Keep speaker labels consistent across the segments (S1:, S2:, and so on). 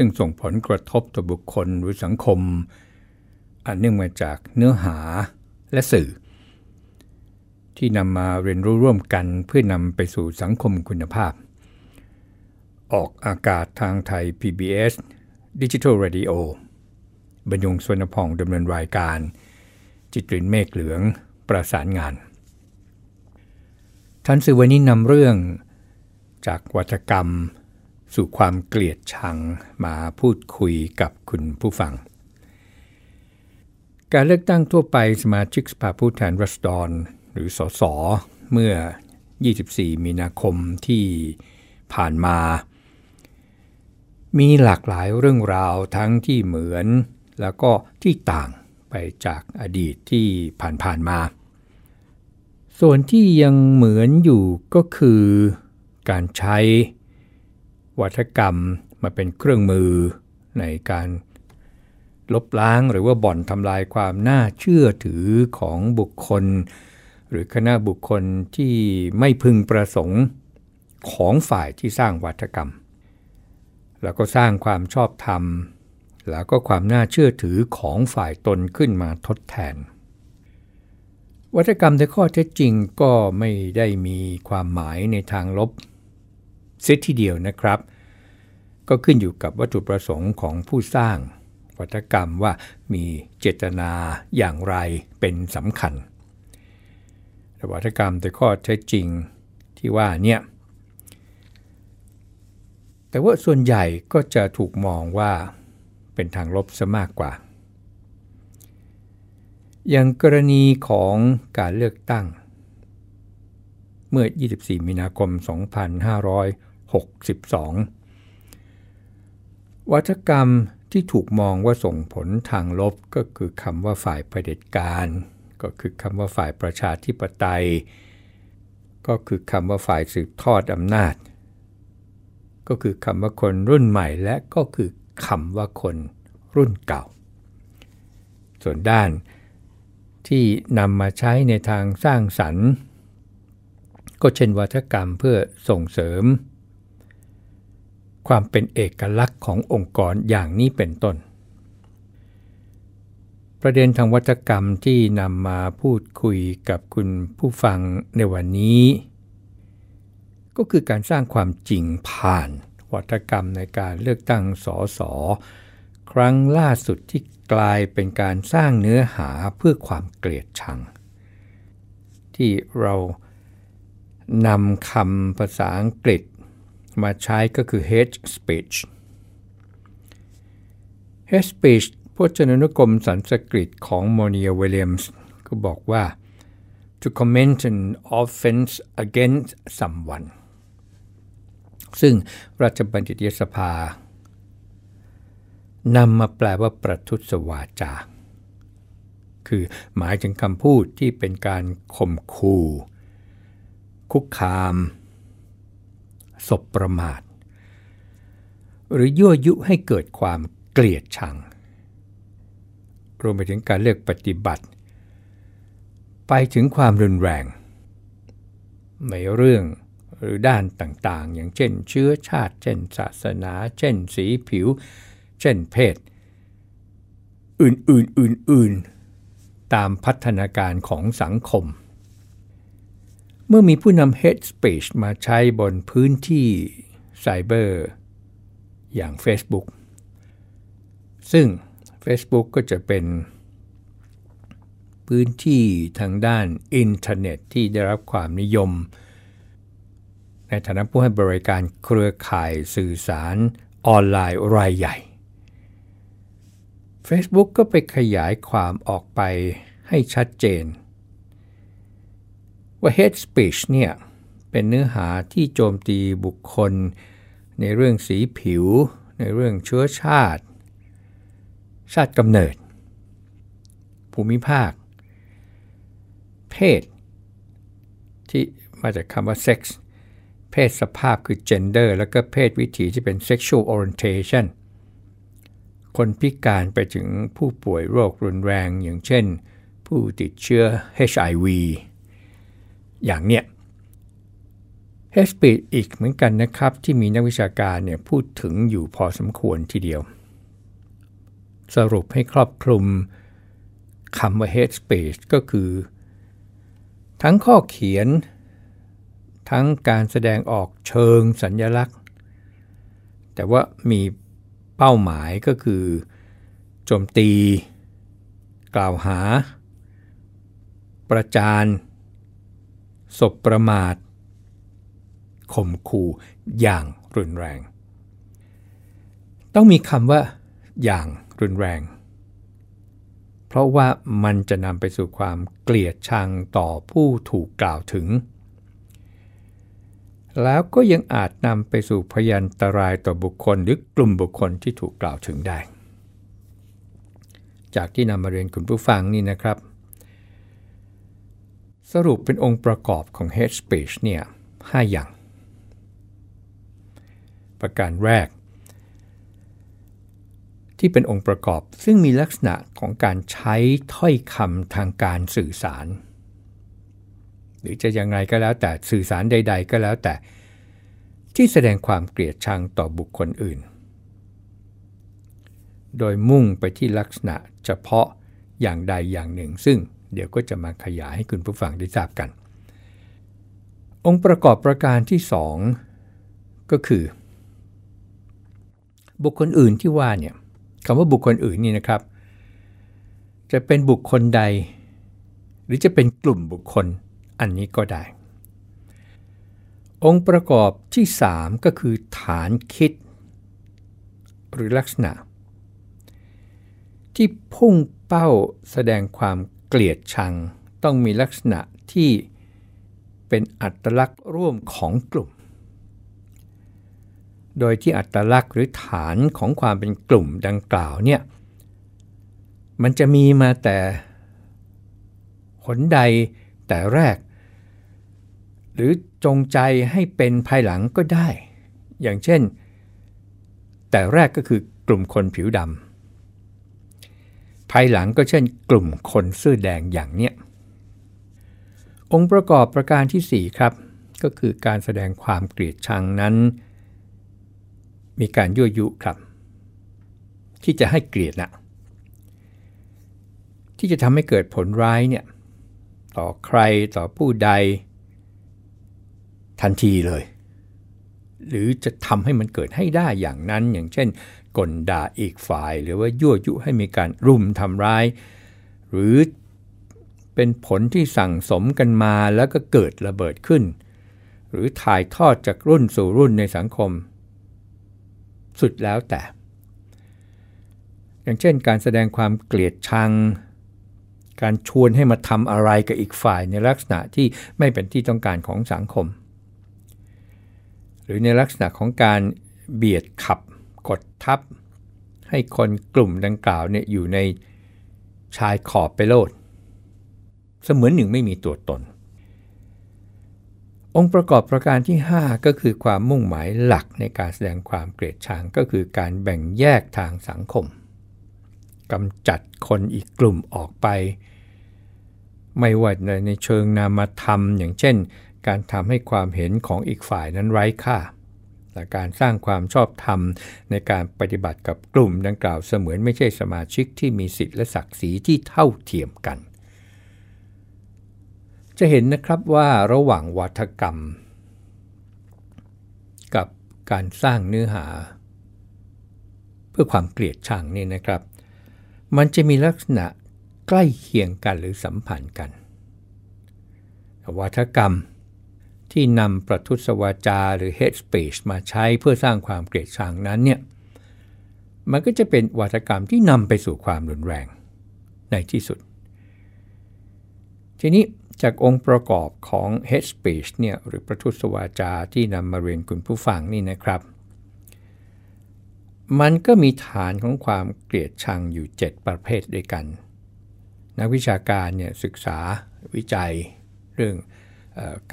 S1: ซึ่งส่งผลกระทบต่อบุคคลหรือสังคม อันเนื่องมาจากเนื้อหาและสื่อ ที่นำมาเรียนรู้ร่วมกันเพื่อนำไปสู่สังคมคุณภาพ ออกอากาศทางไทย PBS Digital Radio บรรยงสวนพองดำเนินรายการ จิตรินเมฆเหลืองประสานงานท่านสื่อวันนี้นำเรื่องจากวัฒกรรม สู่ความเกลียดชังมาพูดคุยกับคุณผู้ฟัง การเลือกตั้งทั่วไปสมาชิกสภาผู้แทนรัศดร หรือสสเมื่อ 24 มีนาคมที่ผ่านมา มีหลากหลายเรื่องราวทั้งที่เหมือนแล้วก็ที่ต่างไปจากอดีตที่ผ่านๆมา ส่วนที่ยังเหมือนอยู่ก็คือการใช้ วัฒกรรมมาเป็นเครื่องมือในการลบล้างหรือว่าบ่อนทำลายความน่าเชื่อถือของบุคคล หรือคณะบุคคลที่ไม่พึงประสงค์ของฝ่ายที่สร้างวัฒกรรม แล้วก็สร้างความชอบธรรม แล้วก็ความน่าเชื่อถือของฝ่ายตนขึ้นมาทดแทน วัฒกรรมในข้อเท็จจริงก็ไม่ได้มีความหมายในทางลบ เสียทีเดียวนะครับ ก็ขึ้นอยู่กับวัตถุประสงค์ของผู้สร้างวัฒกรรมว่ามีเจตนาอย่างไรเป็นสำคัญแต่วัฒกรรมแต่ข้อเท็จจริงที่ว่าเนี่ยแต่ว่าส่วนใหญ่ก็จะถูกมองว่าเป็นทางลบซะมากกว่า อย่างกรณีของการเลือกตั้ง เมื่อ 24 มีนาคม 62 วัฒกรรมที่ถูกมองว่าส่งผลทางลบก็คือคำว่าฝ่ายเผด็จการ ก็คือคำว่าฝ่ายประชาธิปไตย ก็คือคำว่าฝ่ายสืบทอดอำนาจ ก็คือคำว่าคนรุ่นใหม่และก็คือคำว่าคนรุ่นเก่า ส่วนด้านที่นำมาใช้ในทางสร้างสรรค์ ก็เช่นวัฒกรรมเพื่อส่งเสริม ความเป็นเอกลักษณ์ขององค์กรอย่างนี้เป็นต้น ประเด็นทางวัฒกรรมที่นำมาพูดคุยกับคุณผู้ฟังในวันนี้ ก็คือการสร้างความจริงผ่านวัฒกรรมในการเลือกตั้งสสครั้งล่าสุดที่กลายเป็นการสร้างเนื้อหาเพื่อความเกลียดชัง ที่เรานำคำภาษาอังกฤษ มาใช้ก็คือ hate speech hate speech พจนานุกรมสันสกฤตของโมเนียวิลเลียมส์ก็บอกว่า to comment an offense against someone ซึ่งราชบัณฑิตยสภานำมาแปลว่าประทุษวาจา คือหมายถึงคำพูดที่เป็นการข่มขู่ คุกคาม ศบประมาท หรือยั่วยุให้เกิดความเกลียดชัง รวมไปถึงการเลือกปฏิบัติ ไปถึงความรุนแรง ในเรื่องหรือด้านต่างๆ อย่างเช่นเชื้อชาติ เช่นศาสนา เช่นสีผิว เช่นเพศ อื่นๆอื่นๆตามพัฒนาการของสังคม เมื่อมีผู้นำ hate speech มาใช้บนพื้นที่ไซเบอร์อย่าง Facebook ซึ่ง Facebook ก็จะเป็นพื้นที่ทางด้านอินเทอร์เน็ตที่ได้รับความนิยม ในฐานะผู้ให้บริการเครือข่ายสื่อสารออนไลน์รายใหญ่ Facebook ก็ไปขยายความออกไปให้ชัดเจน ว่า hate speech เนี่ยเป็นเนื้อหาที่โจมตีบุคคล ในเรื่องสีผิว ในเรื่องเชื้อชาติ ชาติกำเนิด ภูมิภาค เพศ ที่มาจากคำว่า sex เพศสภาพคือ gender แล้วก็เพศวิถีที่เป็น sexual orientation คนพิการไปถึงผู้ป่วยโรครุนแรงอย่างเช่น ผู้ติดเชื้อ HIV อย่างเนี้ย h p อีกเหมือนกันนะครับ ที่มีนักวิชาการเนี่ยพูดถึงอยู่พอสมควรทีเดียว สรุปให้ครอบคลุมคำว่า head space ก็คือ ทั้งข้อเขียน ทั้งการแสดงออกเชิงสัญญลักษณ์ แต่ว่ามีเป้าหมายก็คือ โจมตี กล่าวหา ประจาน ศพประมาทข่มขู่อย่างรุนแรง ต้องมีคำว่า อย่างรุนแรง เพราะว่ามันจะนำไปสู่ความเกลียดชังต่อผู้ถูกกล่าวถึง แล้วก็ยังอาจนำไปสู่พยันตรายต่อบุคคลหรือกลุ่มบุคคลที่ถูกกล่าวถึงได้ จากที่นำมาเรียนคุณผู้ฟังนี่นะครับ สรุปเป็นองค์ประกอบของ hate speech เนี่ย5อย่าง ประการแรก ที่เป็นองค์ประกอบซึ่งมีลักษณะของการใช้ถ้อยคำทางการสื่อสาร หรือจะยังไงก็แล้วแต่สื่อสารใด ๆ ก็แล้วแต่ที่แสดงความเกลียดชังต่อบุคคลอื่น โดยมุ่งไปที่ลักษณะเฉพาะอย่างใดอย่างหนึ่งซึ่ง เดี๋ยวก็จะมาขยายให้คุณผู้ฟังได้ทราบกัน องค์ประกอบประการที่ 2 ก็คือ บุคคลอื่นที่ว่าเนี่ยคำว่าบุคคลอื่นนี่นะครับ จะเป็นบุคคลใด หรือจะเป็นกลุ่มบุคคลอันนี้ก็ได้ องค์ประกอบที่ 3 ก็คือฐานคิด หรือลักษณะ ที่พุ่งเป้าแสดงความ เกลียดชังต้องมีลักษณะที่เป็นอัตลักษณ์ร่วมของกลุ่ม โดยที่อัตลักษณ์หรือฐานของความเป็นกลุ่มดังกล่าวเนี่ยมันจะมีมาแต่หนใดแต่แรก หรือจงใจให้เป็นภายหลังก็ได้ อย่างเช่น แต่แรกก็คือกลุ่มคนผิวดำ ภายหลังก็เช่นกลุ่มคนเสื้อแดงอย่างเนี้ย องค์ประกอบประการที่ 4 ครับ ก็คือการแสดงความเกลียดชังนั้น มีการยั่วยุครับ ที่จะให้เกลียดนะที่จะทำให้เกิดผลร้ายเนี่ยต่อใครต่อผู้ใด ทันทีเลย หรือจะทำให้มันเกิดให้ได้อย่างนั้นอย่างเช่น กลด่าอีกฝ่าย หรือว่ายั่วยุให้มีการรุมทำร้าย หรือเป็นผลที่สั่งสมกันมาแล้วก็เกิดระเบิดขึ้น หรือถ่ายทอดจากรุ่นสู่รุ่นในสังคม สุดแล้วแต่ อย่างเช่นการแสดงความเกลียดชัง การชวนให้มาทำอะไรกับอีกฝ่ายในลักษณะที่ไม่เป็นที่ต้องการของสังคม หรือในลักษณะของการเบียดขับ กดทับ ให้คนกลุ่มดังกล่าวเนี่ยอยู่ในชายขอบไปโลด เสมือนหนึ่งไม่มีตัวตน องค์ประกอบประการที่ 5 ก็คือความมุ่งหมายหลักในการแสดงความเกลียดชังก็คือการแบ่งแยกทางสังคมกำจัดคนอีกกลุ่มออกไป ไม่ว่าในเชิงนามธรรม อย่างเช่น การทำให้ความเห็นของอีกฝ่ายนั้นไร้ค่า และการสร้างความชอบธรรมในการปฏิบัติกับกลุ่มดังกล่าวเสมือนไม่ใช่สมาชิกที่มีสิทธิและศักดิ์ศรีที่เท่าเทียมกัน จะเห็นนะครับว่าระหว่างวัฒกรรม กับการสร้างเนื้อหา เพื่อความเกลียดชังนี่นะครับ มันจะมีลักษณะใกล้เคียงกันหรือสัมพันธ์กันวัฒกรรม ที่นำประทุษวาจาหรือ hate speech มาใช้เพื่อสร้างความเกลียดชังนั้นเนี่ยมันก็จะเป็นวัฒกรรมที่นำไปสู่ความรุนแรงในที่สุด ทีนี้จากองค์ประกอบของ head speech เนี่ยหรือประทุษวาจาที่นำมาเรียนคุณผู้ฟังนี่นะครับ มันก็มีฐานของความเกลียดชังอยู่ 7 ประเภทด้วยกัน นักวิชาการเนี่ยศึกษาวิจัยเรื่อง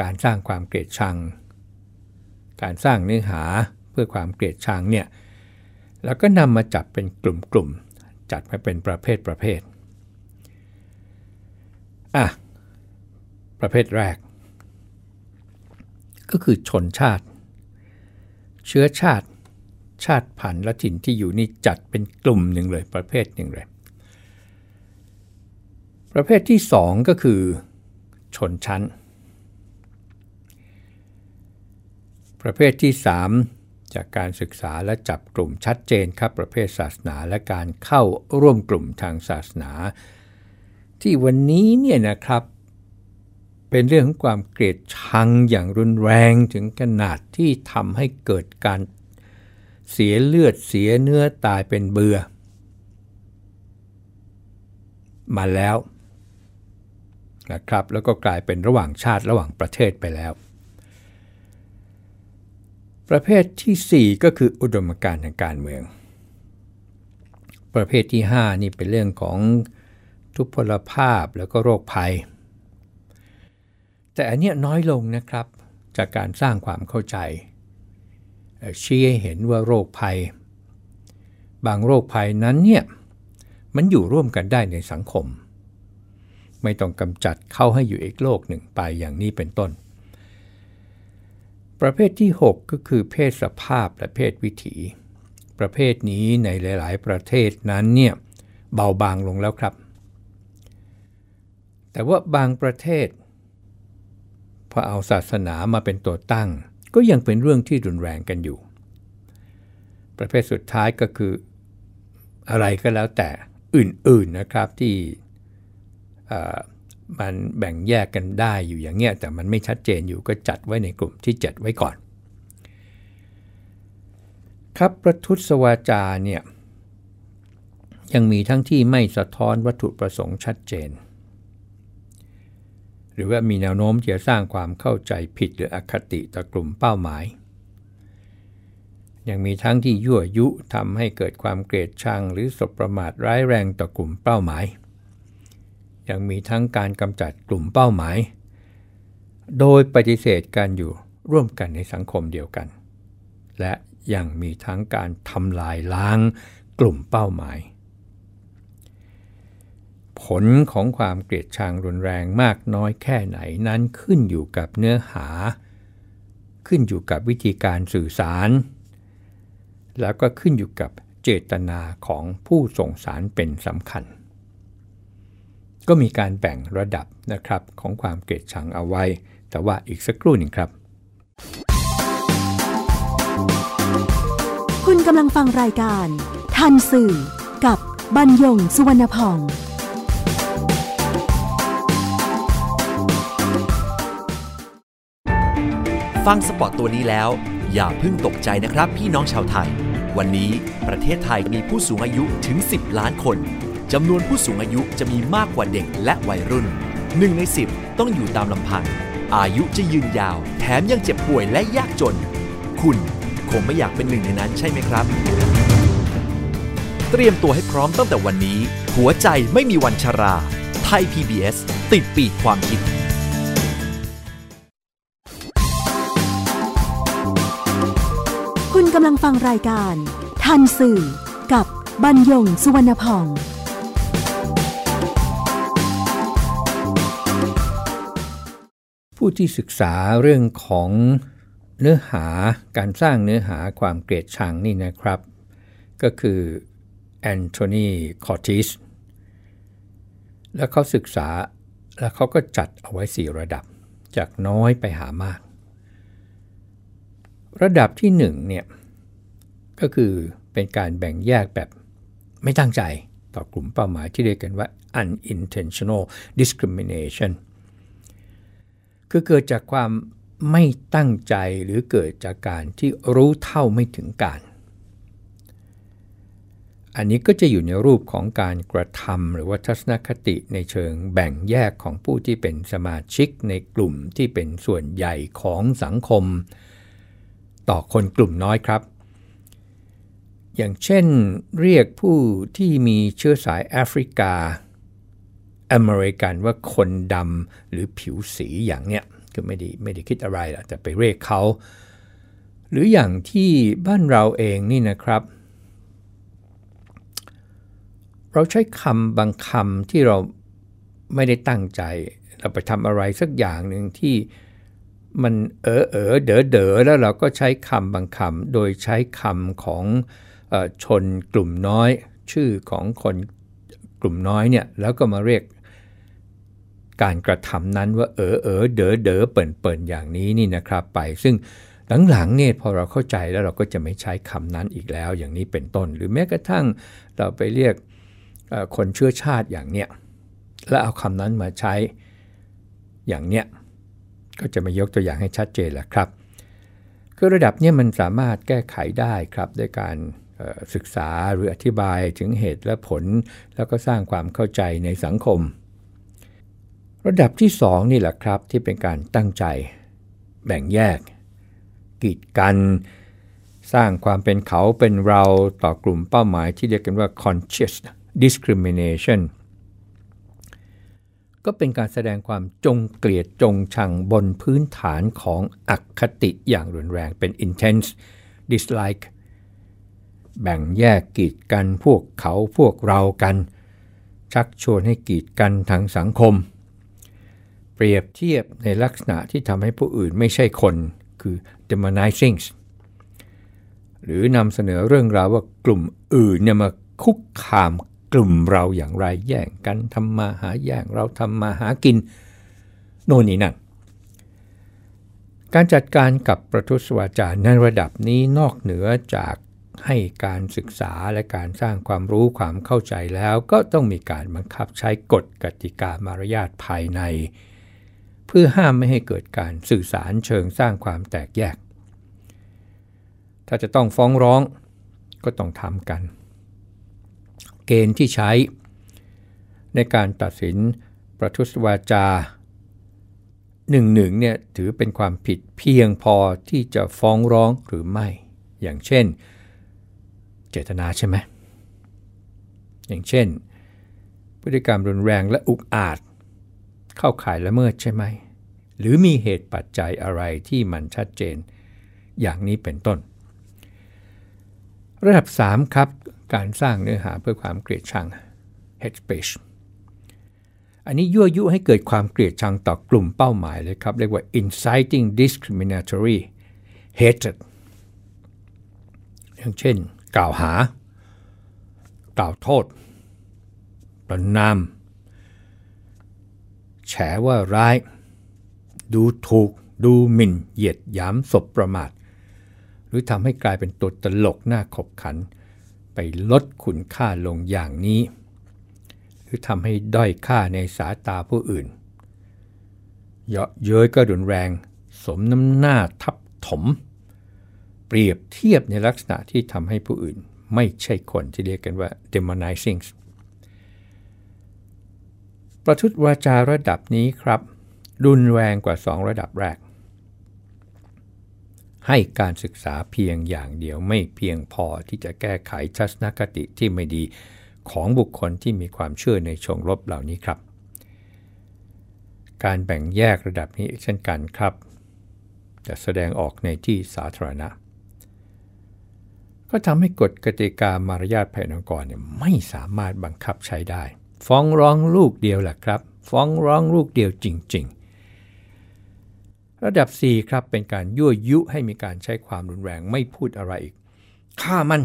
S1: การสร้างความเกลียดชัง การสร้างเนื้อหาเพื่อความเกลียดชังเนี่ยแล้วก็นำมาจับเป็นกลุ่มๆจัดมาเป็นประเภทประเภทอะประเภทแรก ก็คือชนชาติ เชื้อชาติชาติพันธุ์และถิ่นที่อยู่นี่จัดเป็นกลุ่มหนึ่งเลยประเภทหนึ่งเลย ประเภทที่สองก็คือ ชนชั้น ประเภทที่สามจากการศึกษาและจับกลุ่มชัดเจนครับประเภทศาสนาและการเข้าร่วมกลุ่มทางศาสนา ที่วันนี้เนี่ยนะครับ เป็นเรื่องของความเกลียดชังอย่างรุนแรงถึงขนาดที่ทำให้เกิดการเสียเลือดเสียเนื้อตายเป็นเบือ มาแล้วนะครับแล้วก็กลายเป็นระหว่างชาติระหว่างประเทศไปแล้ว ประเภทที่ 4 ก็คืออุดมการณ์ทางการเมือง ประเภทที่ 5 นี่เป็นเรื่องของทุพพลภาพแล้วก็โรคภัย แต่อันเนี้ยน้อยลงนะครับจากการสร้างความเข้าใจชี้ให้เห็นว่าโรคภัย บางโรคภัยนั้นเนี่ยมันอยู่ร่วมกันได้ในสังคม ไม่ต้องกำจัดเข้าให้อยู่อีกโลกหนึ่งไปอย่างนี้เป็นต้น ประเภทที่ 6 ก็คือเพศสภาพและเพศวิถี ประเภทนี้ในหลาย ๆ ประเทศนั้นเนี่ยเบาบางลงแล้วครับ แต่ว่าบางประเทศ พอเอาศาสนามาเป็นตัวตั้ง ก็ยังเป็นเรื่องที่รุนแรงกันอยู่ ประเภทสุดท้ายก็คืออะไรก็แล้วแต่อื่น ๆ นะครับที่ มันแบ่งแยกกันได้อยู่อย่างเงี้ยแต่มันไม่ชัดเจนอยู่ก็จัดไว้ในกลุ่มที่จัดไว้ก่อน ครับประทุษวาจาเนี่ยยังมีทั้งที่ไม่สะท้อนวัตถุประสงค์ชัดเจน หรือว่ามีแนวโน้มที่จะสร้างความเข้าใจผิดหรืออคติต่อกลุ่มเป้าหมาย ยังมีทั้งที่ยั่วยุทำให้เกิดความเกลียดชังหรือสบประมาทร้ายแรงต่อกลุ่มเป้าหมาย ยังมีทั้งการกำจัดกลุ่มเป้าหมาย โดยปฏิเสธการอยู่ร่วมกันในสังคมเดียวกัน และยังมีทั้งการทำลายล้างกลุ่มเป้าหมาย ผลของความเกลียดชังรุนแรงมากน้อยแค่ไหนนั้นขึ้นอยู่กับเนื้อหา ขึ้นอยู่กับวิธีการสื่อสาร แล้วก็ขึ้นอยู่กับเจตนาของผู้ส่งสารเป็นสำคัญ ก็มีการแบ่งระดับนะครับของความเกลียดชังเอาไว้ แต่ว่าอีกสักครู่หนึ่งครับ
S2: คุณกำลังฟังรายการ ทันสื่อ กับบรรยงสุวรรณพอง
S3: ฟังสปอตตัวนี้แล้ว อย่าเพิ่งตกใจนะครับพี่น้องชาวไทย วันนี้ประเทศไทยมีผู้สูงอายุถึง 10 ล้านคน จำนวนผู้สูงอายุจะมีมากกว่าเด็กและวัยรุ่น1ใน10ต้องอยู่ตามลำพัง อายุจะยืนยาว แถมยังเจ็บป่วยและยากจน คุณคงไม่อยากเป็นหนึ่งในนั้นใช่ไหมครับ เตรียมตัวให้พร้อมตั้งแต่วันนี้ หัวใจไม่มีวันชรา ไทย PBS ติดปีกความคิดคุณ
S2: กำลังฟังรายการ ทันสื่อกับบรรยงสุวรรณพอง
S1: ผู้ที่ศึกษาเรื่องของเนื้อหาการสร้างเนื้อหาความเกลียดชังนี่นะครับ ก็คือแอนโทนีคอร์ติสแล้วเขาศึกษาแล้วเขาก็จัดเอาไว้ 4 ระดับจากน้อยไปหามาก ระดับที่1เนี่ยก็คือเป็นการแบ่งแยกแบบไม่ตั้งใจต่อกลุ่มเป้าหมายที่เรียกกันว่า unintentional discrimination คือเกิดจากความไม่ตั้งใจหรือเกิดจากการที่รู้เท่าไม่ถึงการ อันนี้ก็จะอยู่ในรูปของการกระทำหรือว่าทัศนคติในเชิงแบ่งแยกของผู้ที่เป็นสมาชิกในกลุ่มที่เป็นส่วนใหญ่ของสังคม ต่อคนกลุ่มน้อยครับ อย่างเช่นเรียกผู้ที่มีเชื้อสายแอฟริกา อเมริกันว่าคนดำหรือผิวสีอย่างเนี้ยก็ไม่ได้ไม่ได้คิดอะไรหรอกแต่ไปเรียกเขา หรืออย่างที่บ้านเราเองนี่นะครับ เราใช้คำบางคำที่เราไม่ได้ตั้งใจ เราไปทำอะไรสักอย่างหนึ่งที่มันเออเออเด๋อเด๋อแล้วเราก็ใช้คำบางคำโดยใช้คำของอชนกลุ่มน้อย ชื่อของคนกลุ่มน้อยเนี่ยแล้วก็มาเรียก การกระทำนั้นว่าเออเออเด๋อเด๋อเปิ่นเปิ่นอย่างนี้นี่นะครับไป ซึ่งหลังๆเนี่ยพอเราเข้าใจแล้วเราก็จะไม่ใช้คำนั้นอีกแล้ว อย่างนี้เป็นต้น หรือแม้กระทั่งเราไปเรียกคนเชื้อชาติอย่างเนี้ยแล้วเอาคำนั้นมาใช้อย่างเนี้ยก็จะมายกตัวอย่างให้ชัดเจนแหละครับคือระดับนี้มันสามารถแก้ไขได้ครับด้วยการศึกษาหรืออธิบายถึงเหตุและผล แล้วก็สร้างความเข้าใจในสังคม ระดับที่2นี่แหละครับที่เป็นการตั้งใจ แบ่งแยก กีดกัน สร้างความเป็นเขาเป็นเราต่อกลุ่มเป้าหมายที่เรียกกันว่า conscious discrimination ก็เป็นการแสดงความจงเกลียดจงชังบนพื้นฐานของอคติอย่างรุนแรงเป็น intense dislike แบ่งแยกกีดกันพวกเขาพวกเรากัน ชักชวนให้กีดกันทางสังคม เปรียบเทียบในลักษณะที่ทำให้ผู้อื่นไม่ใช่คนคือ demonizing หรือนำเสนอเรื่องราวว่ากลุ่มอื่นเนี่ยมาคุกคามกลุ่มเราอย่างไรแย่งกันทำมาหาแย่งเราทำมาหากิน โน่นนี่นั่นการจัดการกับประทุษวาจาในระดับนี้นอกเหนือจากให้การศึกษาและการสร้างความรู้ความเข้าใจแล้ว ก็ต้องมีการบังคับใช้กฎกติกามารยาทภายใน เพื่อห้ามไม่ให้เกิดการสื่อสารเชิงสร้างความแตกแยก ถ้าจะต้องฟ้องร้องก็ต้องทำกัน เกณฑ์ที่ใช้ ในการตัดสินประทุษวาจาหนึ่งหนึ่งเนี่ยถือเป็นความผิดเพียงพอที่จะฟ้องร้องหรือไม่ อย่างเช่น เจตนาใช่ไหมอย่างเช่น พฤติกรรมรุนแรงและอุกอาจ เข้าข่ายละเมิดใช่ไหม หรือมีเหตุปัจจัยอะไรที่มันชัดเจน อย่างนี้เป็นต้น ระดับ 3 ครับ การสร้างเนื้อหาเพื่อความเกลียดชัง hate speech อันนี้ยั่วยุให้เกิดความเกลียดชังต่อกลุ่มเป้าหมายเลยครับ เรียกว่า inciting discriminatory hatred อย่างเช่น กล่าวหา กล่าวโทษประนาม แฉว่าร้าย ดูถูก ดูหมิ่น เหยียดหยามศพประมาท หรือทำให้กลายเป็นตัวตลกหน้าขบขัน ไปลดคุณค่าลงอย่างนี้ หรือทำให้ด้อยค่าในสายตาผู้อื่น เยาะเย้ยก็รุนแรง สมน้ำหน้าทับถม เปรียบเทียบในลักษณะที่ทำให้ผู้อื่น ไม่ใช่คนที่เรียกกันว่า demonizing ประทุษวาจาระดับนี้ครับ รุนแรงกว่าสองระดับแรก ให้การศึกษาเพียงอย่างเดียวไม่เพียงพอที่จะแก้ไขทัศนคติที่ไม่ดีของบุคคลที่มีความเชื่อในชงลบเหล่านี้ครับ การแบ่งแยกระดับนี้เช่นกันครับ จะแสดงออกในที่สาธารณะ ก็ทำให้กฎกติกามารยาทภายในองค์กรเนี่ยไม่สามารถบังคับใช้ได้ ฟ้องร้องลูกเดียวแหละครับ ฟ้องร้องลูกเดียวจริง ๆ ระดับ 4 ครับเป็นการยั่วยุให้มีการใช้ความรุนแรงไม่พูดอะไรอีกฆ่ามัน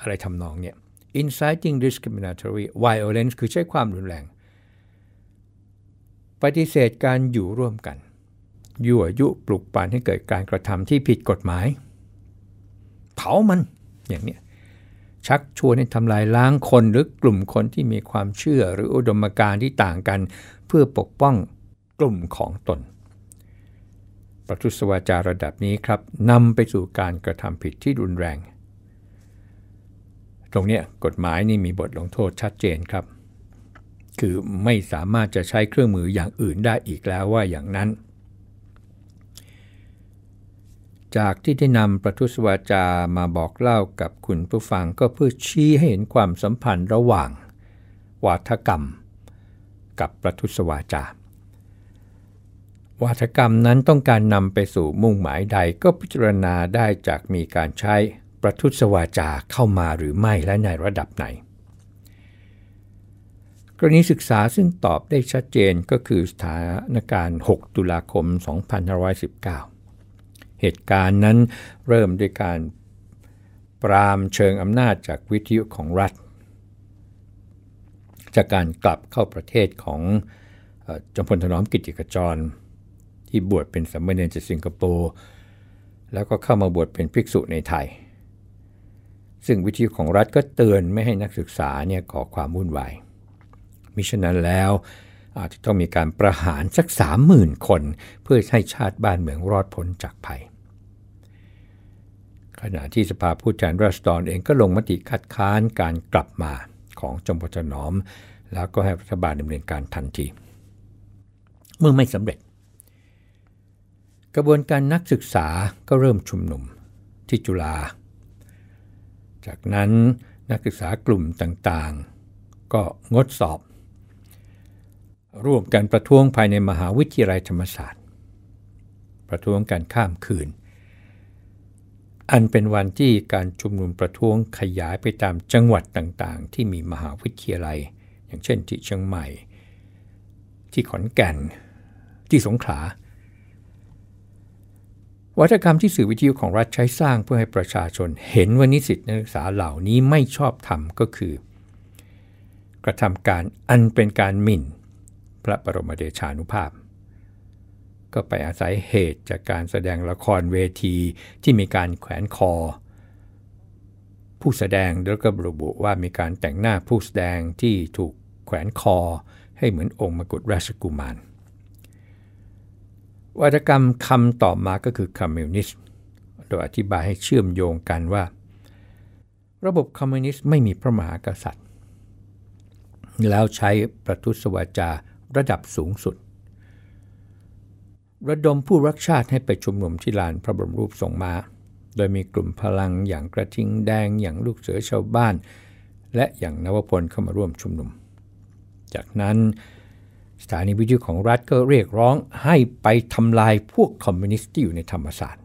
S1: อะไรทำนองเนี่ย inciting discriminatory violence คือใช้ความรุนแรง ปฏิเสธการอยู่ร่วมกัน ยั่วยุปลุกปั่นให้เกิดการกระทำที่ผิดกฎหมาย เผามันอย่างเนี้ย ชักชวนให้ทำลายล้างคนหรือกลุ่มคนที่มีความเชื่อหรืออุดมการณ์ที่ต่างกัน เพื่อปกป้องกลุ่มของตน ประทุษวาจาระดับนี้ครับนำไปสู่การกระทำผิดที่รุนแรง ตรงนี้กฎหมายนี่มีบทลงโทษชัดเจนครับ คือไม่สามารถจะใช้เครื่องมืออย่างอื่นได้อีกแล้วว่าอย่างนั้น จากที่ได้นำประทุษวาจามาบอกเล่ากับคุณผู้ฟังก็เพื่อชี้ให้เห็นความสัมพันธ์ระหว่าง วาทกรรม กับประทุษวาจา วาทกรรมนั้นต้องการนำไปสู่มุ่งหมายใดก็พิจารณาได้จากมีการใช้ประทุษวาจาเข้ามาหรือไม่และในระดับไหน กรณีศึกษาซึ่งตอบได้ชัดเจนก็คือสถานการณ์ 6 ตุลาคม 2519 เหตุการณ์นั้นเริ่มด้วยการปรามเชิงอำนาจจากวิทยุของรัฐ จากการกลับเข้าประเทศของจอมพลถนอมกิติกจร ที่บวชเป็นสามเณรจากสิงคโปร์แล้วก็เข้ามาบวชเป็นภิกษุในไทย ซึ่งวิทยุของรัฐก็เตือนไม่ให้นักศึกษาเนี่ยก่อความวุ่นวายมิฉะนั้นแล้ว อาจจะต้องมีการประหารสักสามหมื่นคน เพื่อให้ชาติบ้านเมืองรอดพ้นจากภัย ขณะที่สภาผู้แทนราษฎรเองก็ลงมติคัดค้านการกลับมาของจอมพลถนอม แล้วก็ให้รัฐบาลดำเนินการทันที เมื่อไม่สำเร็จ กระบวนการนักศึกษาก็เริ่มชุมนุมที่จุฬา จากนั้นนักศึกษากลุ่มต่างๆ ก็งดสอบ ร่วมกันประท้วงภายในมหาวิทยาลัยธรรมศาสตร์ ประท้วงกันข้ามคืน อันเป็นวันที่การชุมนุมประท้วงขยายไปตามจังหวัดต่างๆ ที่มีมหาวิทยาลัย อย่างเช่นที่เชียงใหม่ ที่ขอนแก่น ที่สงขลาวัฒกรรมที่สื่อวิทยุของรัฐใช้สร้างเพื่อให้ประชาชนเห็นว่านิสิตนักศึกษาเหล่านี้ไม่ชอบธรรมก็คือ กระทำการอันเป็นการหมิ่น ระบรมเดชานุภาพ ก็ไปอาศัยเหตุจากการแสดงละครเวทีที่มีการแขวนคอ ผู้แสดงแล้วก็ระบุว่ามีการแต่งหน้าผู้แสดงที่ถูกแขวนคอให้เหมือนองค์มกุฎราชกุมารวัฒกรรมคำต่อมาก็คือคอมมิวนิสต์โดยอธิบายให้เชื่อมโยงกันว่า ระบบคอมมิวนิสต์ไม่มีพระมหากษัตริย์ แล้วใช้ประทุษวาจา ระดับสูงสุด ระดมผู้รักชาติให้ไปชุมนุมที่ลานพระบรมรูปทรงมาโดยมีกลุ่มพลังอย่างกระทิงแดงอย่างลูกเสือชาวบ้าน และอย่างนวพลเข้ามาร่วมชุมนุม จากนั้นสถานีวิทยุของรัฐก็เรียกร้องให้ไปทำลายพวกคอมมิวนิสต์ที่อยู่ในธรรมศาสตร์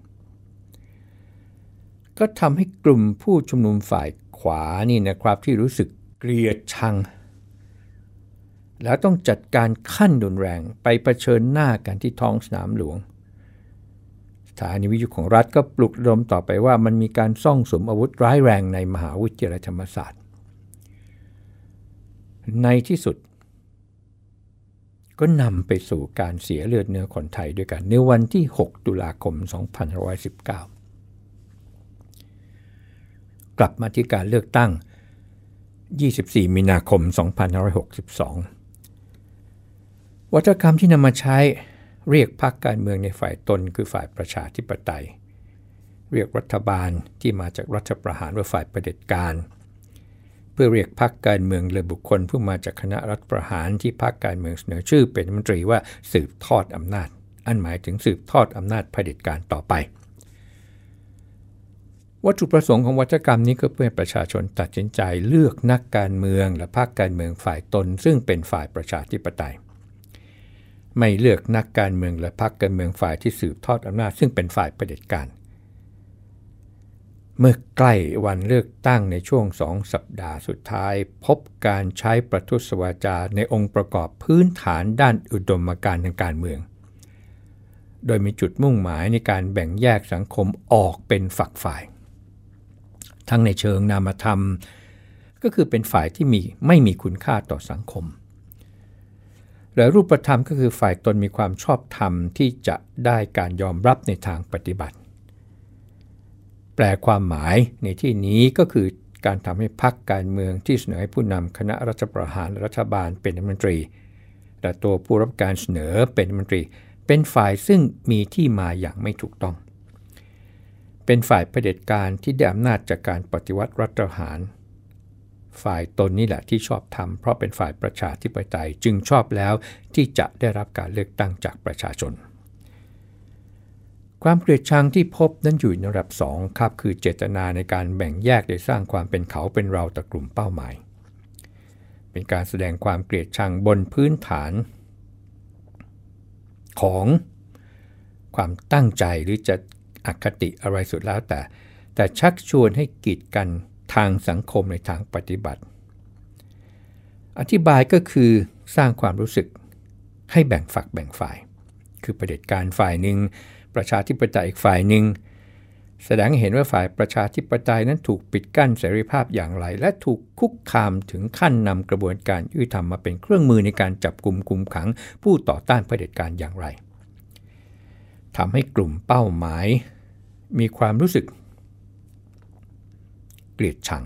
S1: ก็ทำให้กลุ่มผู้ชุมนุมฝ่ายขวานี่นะครับที่รู้สึกเกลียดชัง แล้วต้องจัดการขั้นดุนแรงไปเผชิญหน้ากันที่ท้องสนามหลวง สถานีวิทยุของรัฐก็ปลุกระดมต่อไปว่ามันมีการซ่องสมอาวุธร้ายแรงในมหาวิทยาลัยธรรมศาสตร์ ในที่สุด ก็นำไปสู่การเสียเลือดเนื้อคนไทยด้วยกันในวันที่ 6 ตุลาคม 2519 กลับมาที่การเลือกตั้ง24 มีนาคม 2562 วัฒกรรมที่นำมาใช้เรียกพรรคการเมืองในฝ่ายตนคือฝ่ายประชาธิปไตย เรียกรัฐบาลที่มาจากรัฐประหารว่าฝ่ายประเด็จการ เพื่อเรียกพรรคการเมืองหรือบุคคลผู้มาจากคณะรัฐประหารที่พรรคการเมืองเสนอชื่อเป็นมนตรีว่าสืบทอดอำนาจ อันหมายถึงสืบทอดอำนาจเผด็จการต่อไป วัตถุประสงค์ของวัฒกรรมนี้ก็เพื่อประชาชนตัดสินใจเลือกนักการเมืองและพรรคการเมืองฝ่ายตน ซึ่งเป็นฝ่ายประชาธิปไตย ไม่เลือกนักการเมืองและพรรคการเมืองฝ่ายที่สืบทอดอำนาจซึ่งเป็นฝ่ายประเด็จการ เมื่อใกล้วันเลือกตั้งในช่วงสองสัปดาห์สุดท้าย พบการใช้ประทุษวาจาในองค์ประกอบพื้นฐานด้านอุดมการณ์ทางการเมือง โดยมีจุดมุ่งหมายในการแบ่งแยกสังคมออกเป็นฝักฝ่าย ทั้งในเชิงนามธรรม ก็คือเป็นฝ่ายที่มีไม่มีคุณค่าต่อสังคม และรูปธรรมก็คือฝ่ายตนมีความชอบธรรมที่จะได้การยอมรับในทางปฏิบัติ แปลความหมายในที่นี้ก็คือการทำให้พรรคการเมืองที่เสนอให้ผู้นำคณะรัฐประหารรัฐบาลเป็นรัฐมนตรี และตัวผู้รับการเสนอเป็นรัฐมนตรี เป็นฝ่ายซึ่งมีที่มาอย่างไม่ถูกต้อง เป็นฝ่ายเผด็จการที่ได้อำนาจจากการปฏิวัติรัฐประหาร ฝ่ายตนนี่แหละที่ชอบทำเพราะเป็นฝ่ายประชาธิปไตยจึงชอบแล้วที่จะได้รับการเลือกตั้งจากประชาชน ความเกลียดชังที่พบนั้นอยู่ในระดับสองครับคือเจตนาในการแบ่งแยกโดยสร้างความเป็นเขาเป็นเราต่อกลุ่มเป้าหมาย เป็นการแสดงความเกลียดชังบนพื้นฐาน ของความตั้งใจหรือจะอคติอะไรสุดแล้วแต่ แต่ชักชวนให้กีดกัน ทางสังคมในทางปฏิบัติ อธิบายก็คือสร้างความรู้สึกให้แบ่งฝักแบ่งฝ่าย คือประเด็จการฝ่ายหนึ่ง ประชาธิปไตยอีกฝ่ายหนึ่ง แสดงเห็นว่าฝ่ายประชาธิปไตยนั้นถูกปิดกั้นเสรีภาพอย่างไร และถูกคุกคามถึงขั้นนำกระบวนการยุติธรรมมาเป็นเครื่องมือในการจับกลุ่มคุมขัง ผู้ต่อต้านเผด็จการอย่างไรทำให้กลุ่มเป้าหมาย มีความรู้สึก เกลียดชัง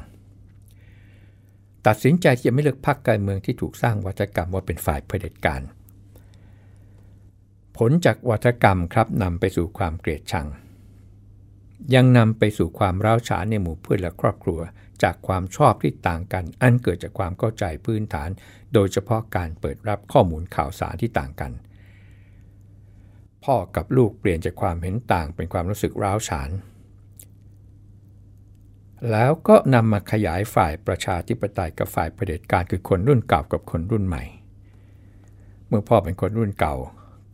S1: ตัดสินใจจะไม่เลือกพรรคการเมืองที่ถูกสร้างวัฒกรรมว่าเป็นฝ่ายเผด็จการ ผลจากวัฒกรรมครับนำไปสู่ความเกลียดชัง ยังนำไปสู่ความร้าวฉานในหมู่เพื่อนและครอบครัว จากความชอบที่ต่างกัน อันเกิดจากความเข้าใจพื้นฐาน โดยเฉพาะการเปิดรับข้อมูลข่าวสารที่ต่างกันพ่อกับลูกเปลี่ยนจากความเห็นต่างเป็นความรู้สึกร้าวฉาน แล้วก็นำมาขยายฝ่ายประชาธิปไตยกับฝ่ายเผด็จการคือคนรุ่นเก่ากับคนรุ่นใหม่ เมื่อพ่อเป็นคนรุ่นเก่า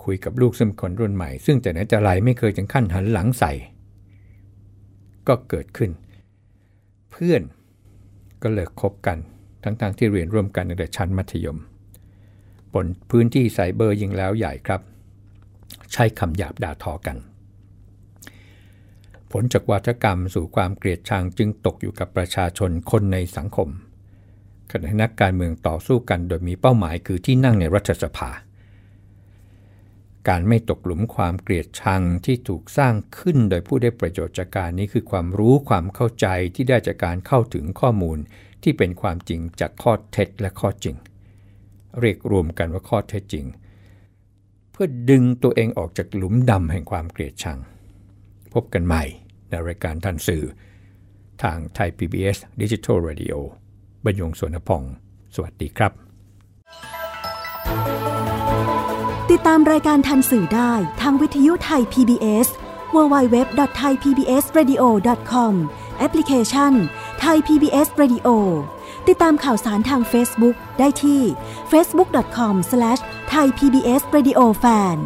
S1: คุยกับลูกซึ่งคนรุ่นใหม่ ซึ่งแต่ไหนแต่ไรไม่เคยถึงขั้นหันหลังใส่ ก็เกิดขึ้น เพื่อนก็เลิกคบกันทั้งๆทที่เรียนร่วมกันในแต่ชั้นมัธยม บนพื้นที่ไซเบอร์ยิงแล้วใหญ่ครับ ใช้คำหยาบด่าทอกัน ผลจากวัฒกรรมสู่ความเกลียดชังจึงตกอยู่กับประชาชนคนในสังคมขณะนักการเมืองต่อสู้กันโดยมีเป้าหมายคือที่นั่งในรัฐสภา การไม่ตกหลุมความเกลียดชังที่ถูกสร้างขึ้นโดยผู้ได้ประโยชน์จากการนี้คือความรู้ความเข้าใจที่ได้จากการเข้าถึงข้อมูลที่เป็นความจริงจากข้อเท็จและข้อจริง เรียกรวมกันว่าข้อเท็จจริง เพื่อดึงตัวเองออกจากหลุมดำแห่งความเกลียดชัง พบกันใหม่ ในรายการทันสื่อ ทางไทย PBS Digital Radio บรรยงสวนพอง สวัสดีครับ
S2: ติดตามรายการทันสื่อได้ทางวิทยุไทย PBS www.thaipbsradio.com แอปพลิเคชัน Thai PBS Radio ติดตามข่าวสารทาง Facebook ได้ที่ facebook.com/thaipbsradiofan